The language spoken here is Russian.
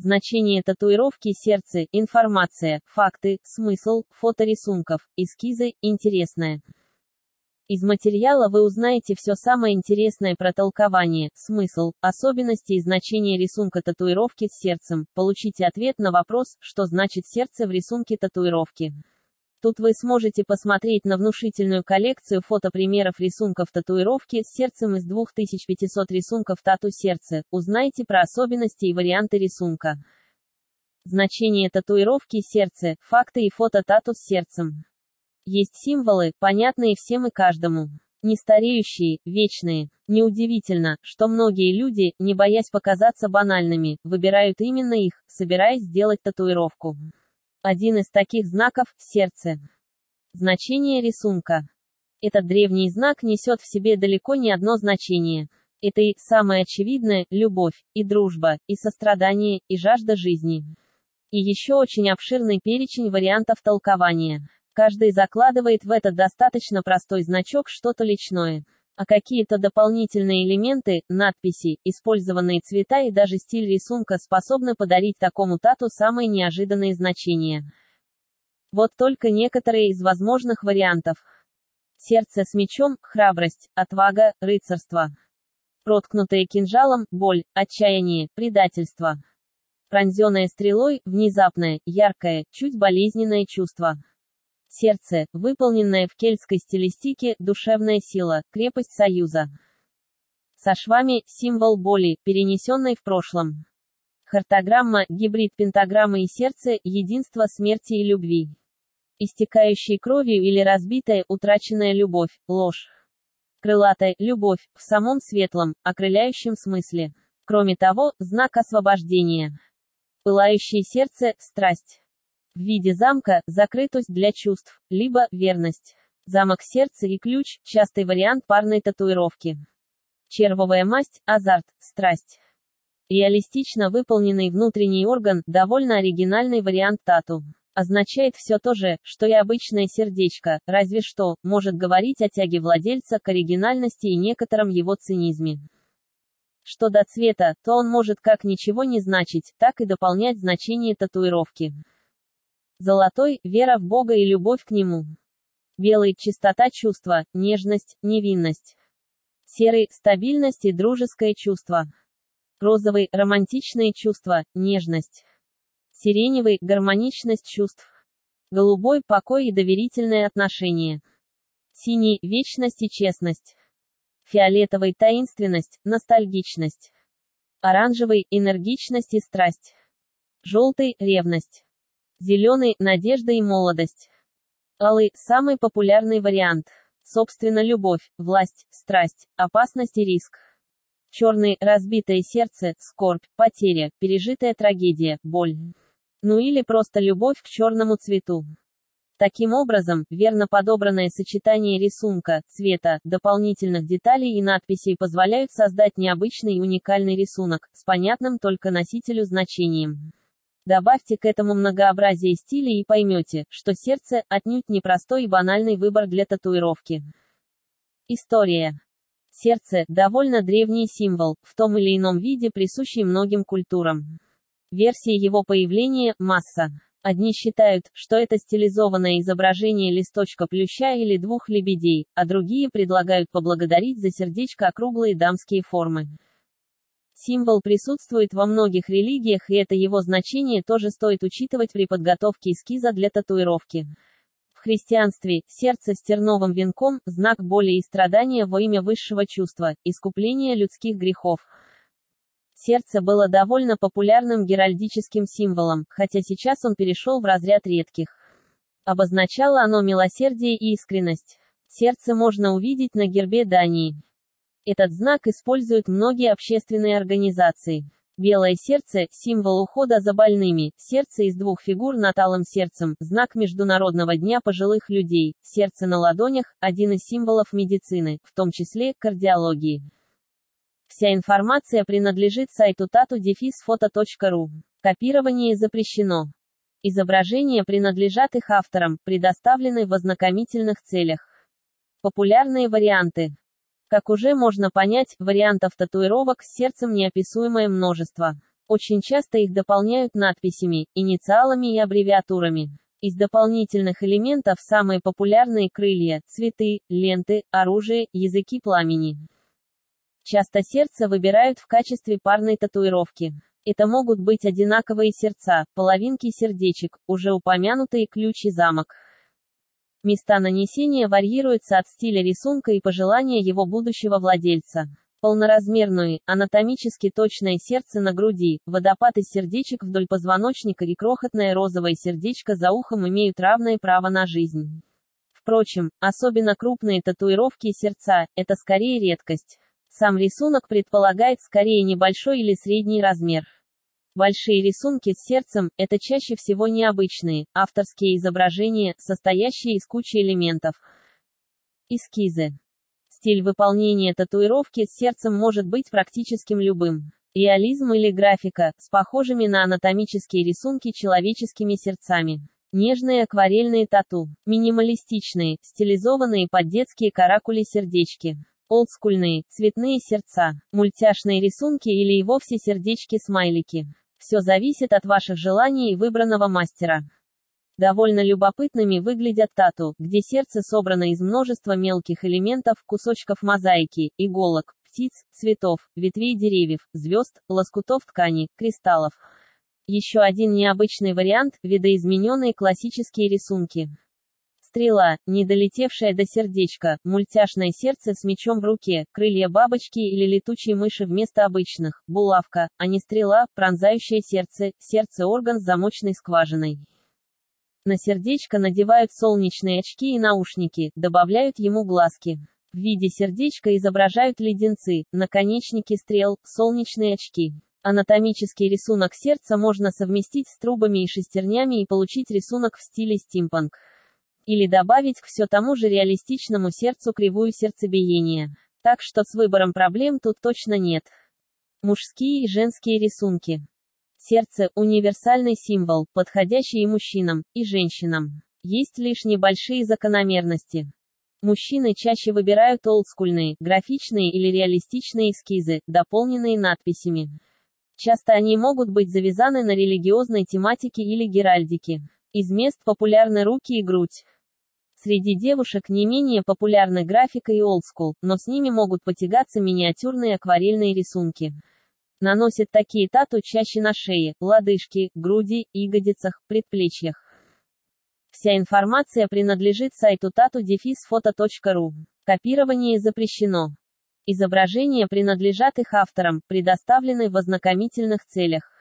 Значение татуировки сердце, информация, факты, смысл, фото рисунков, эскизы, интересное. Из материала вы узнаете все самое интересное про толкование, смысл, особенности и значение рисунка татуировки с сердцем. Получите ответ на вопрос, что значит сердце в рисунке татуировки. Тут вы сможете посмотреть на внушительную коллекцию фотопримеров рисунков татуировки с сердцем из 2500 рисунков тату-сердце, узнайте про особенности и варианты рисунка. Значение татуировки сердце, факты и фото тату с сердцем. Есть символы, понятные всем и каждому. Не стареющие, вечные. Неудивительно, что многие люди, не боясь показаться банальными, выбирают именно их, собираясь сделать татуировку. Один из таких знаков – сердце. Значение рисунка. Этот древний знак несет в себе далеко не одно значение. Это и самое очевидное – любовь, и дружба, и сострадание, и жажда жизни. И еще очень обширный перечень вариантов толкования. Каждый закладывает в этот достаточно простой значок что-то личное а какие-то дополнительные элементы, надписи, использованные цвета и даже стиль рисунка способны подарить такому тату самые неожиданные значения. Вот только некоторые из возможных вариантов. Сердце с мечом, храбрость, отвага, рыцарство. Проткнутое кинжалом, боль, отчаяние, предательство. Пронзенное стрелой, внезапное, яркое, чуть болезненное чувство. Сердце, выполненное в кельтской стилистике, душевная сила, крепость союза. Со швами, символ боли, перенесенной в прошлом. Хартограмма, гибрид пентаграммы и сердца, единство смерти и любви. Истекающей кровью или разбитая, утраченная любовь, ложь. Крылатая, любовь, в самом светлом, окрыляющем смысле. Кроме того, знак освобождения. Пылающее сердце, страсть в виде замка, закрытость для чувств, либо верность. Замок сердца и ключ – частый вариант парной татуировки. Червовая масть – азарт, страсть. Реалистично выполненный внутренний орган – довольно оригинальный вариант тату. Означает все то же, что и обычное сердечко, разве что, может говорить о тяге владельца к оригинальности и некотором его цинизме. Что до цвета, то он может как ничего не значить, так и дополнять значение татуировки. Золотой – вера в Бога и любовь к Нему. Белый – чистота чувства, нежность, невинность. Серый – стабильность и дружеское чувство. Розовый – романтичные чувства, нежность. Сиреневый – гармоничность чувств. Голубой – покой и доверительные отношения. Синий – вечность и честность. Фиолетовый – таинственность, ностальгичность. Оранжевый – энергичность и страсть. Желтый – ревность. Зеленый – надежда и молодость. Алый – самый популярный вариант. Собственно, любовь, власть, страсть, опасность и риск. Черный – разбитое сердце, скорбь, потеря, пережитая трагедия, боль. Ну или просто любовь к черному цвету. Таким образом, верно подобранное сочетание рисунка, цвета, дополнительных деталей и надписей позволяют создать необычный и уникальный рисунок, с понятным только носителю значением. Добавьте к этому многообразие стилей и поймете, что сердце – отнюдь не простой и банальный выбор для татуировки. История. Сердце – довольно древний символ, в том или ином виде присущий многим культурам. Версии его появления – масса. Одни считают, что это стилизованное изображение листочка плюща или двух лебедей, а другие предлагают поблагодарить за сердечко округлые дамские формы. Символ присутствует во многих религиях и это его значение тоже стоит учитывать при подготовке эскиза для татуировки. В христианстве сердце с терновым венком – знак боли и страдания во имя высшего чувства, искупления людских грехов. Сердце было довольно популярным геральдическим символом, хотя сейчас он перешел в разряд редких. Обозначало оно милосердие и искренность. Сердце можно увидеть на гербе Дании. Этот знак используют многие общественные организации. Белое сердце – символ ухода за больными, сердце из двух фигур над алым сердцем, знак Международного дня пожилых людей, сердце на ладонях – один из символов медицины, в том числе кардиологии. Вся информация принадлежит сайту tatu-photo.ru. Копирование запрещено. Изображения принадлежат их авторам, предоставлены в ознакомительных целях. Популярные варианты. Как уже можно понять, вариантов татуировок с сердцем неописуемое множество. Очень часто их дополняют надписями, инициалами и аббревиатурами. Из дополнительных элементов самые популярные крылья, цветы, ленты, оружие, языки пламени. Часто сердце выбирают в качестве парной татуировки. Это могут быть одинаковые сердца, половинки сердечек, уже упомянутые ключ и замок. Места нанесения варьируются от стиля рисунка и пожелания его будущего владельца. Полноразмерное, анатомически точное сердце на груди, водопад из сердечек вдоль позвоночника и крохотное розовое сердечко за ухом имеют равное право на жизнь. Впрочем, особенно крупные татуировки сердца – это скорее редкость. Сам рисунок предполагает скорее небольшой или средний размер. Большие рисунки с сердцем – это чаще всего необычные, авторские изображения, состоящие из кучи элементов. Эскизы. Стиль выполнения татуировки с сердцем может быть практическим любым. Реализм или графика, с похожими на анатомические рисунки человеческими сердцами. Нежные акварельные тату. Минималистичные, стилизованные под детские каракули-сердечки. Олдскульные, цветные сердца, мультяшные рисунки или и вовсе сердечки-смайлики. Все зависит от ваших желаний и выбранного мастера. Довольно любопытными выглядят тату, где сердце собрано из множества мелких элементов, кусочков мозаики, иголок, птиц, цветов, ветвей деревьев, звезд, лоскутов ткани, кристаллов. Еще один необычный вариант – видоизмененные классические рисунки. Стрела, не долетевшая до сердечка, мультяшное сердце с мечом в руке, крылья бабочки или летучей мыши вместо обычных, булавка, а не стрела, пронзающее сердце, сердце орган с замочной скважиной. На сердечко надевают солнечные очки и наушники, добавляют ему глазки. В виде сердечка изображают леденцы, наконечники стрел, солнечные очки. Анатомический рисунок сердца можно совместить с трубами и шестернями и получить рисунок в стиле стимпанк или добавить к все тому же реалистичному сердцу кривую сердцебиения. Так что с выбором проблем тут точно нет. Мужские и женские рисунки. Сердце – универсальный символ, подходящий и мужчинам, и женщинам. Есть лишь небольшие закономерности. Мужчины чаще выбирают олдскульные, графичные или реалистичные эскизы, дополненные надписями. Часто они могут быть завязаны на религиозной тематике или геральдике. Из мест популярны руки и грудь. Среди девушек не менее популярны графика и олдскул, но с ними могут потягаться миниатюрные акварельные рисунки. Наносят такие тату чаще на шее, лодыжке, груди, ягодицах, предплечьях. Вся информация принадлежит сайту tatu-photo.ru. Копирование запрещено. Изображения принадлежат их авторам, предоставлены в ознакомительных целях.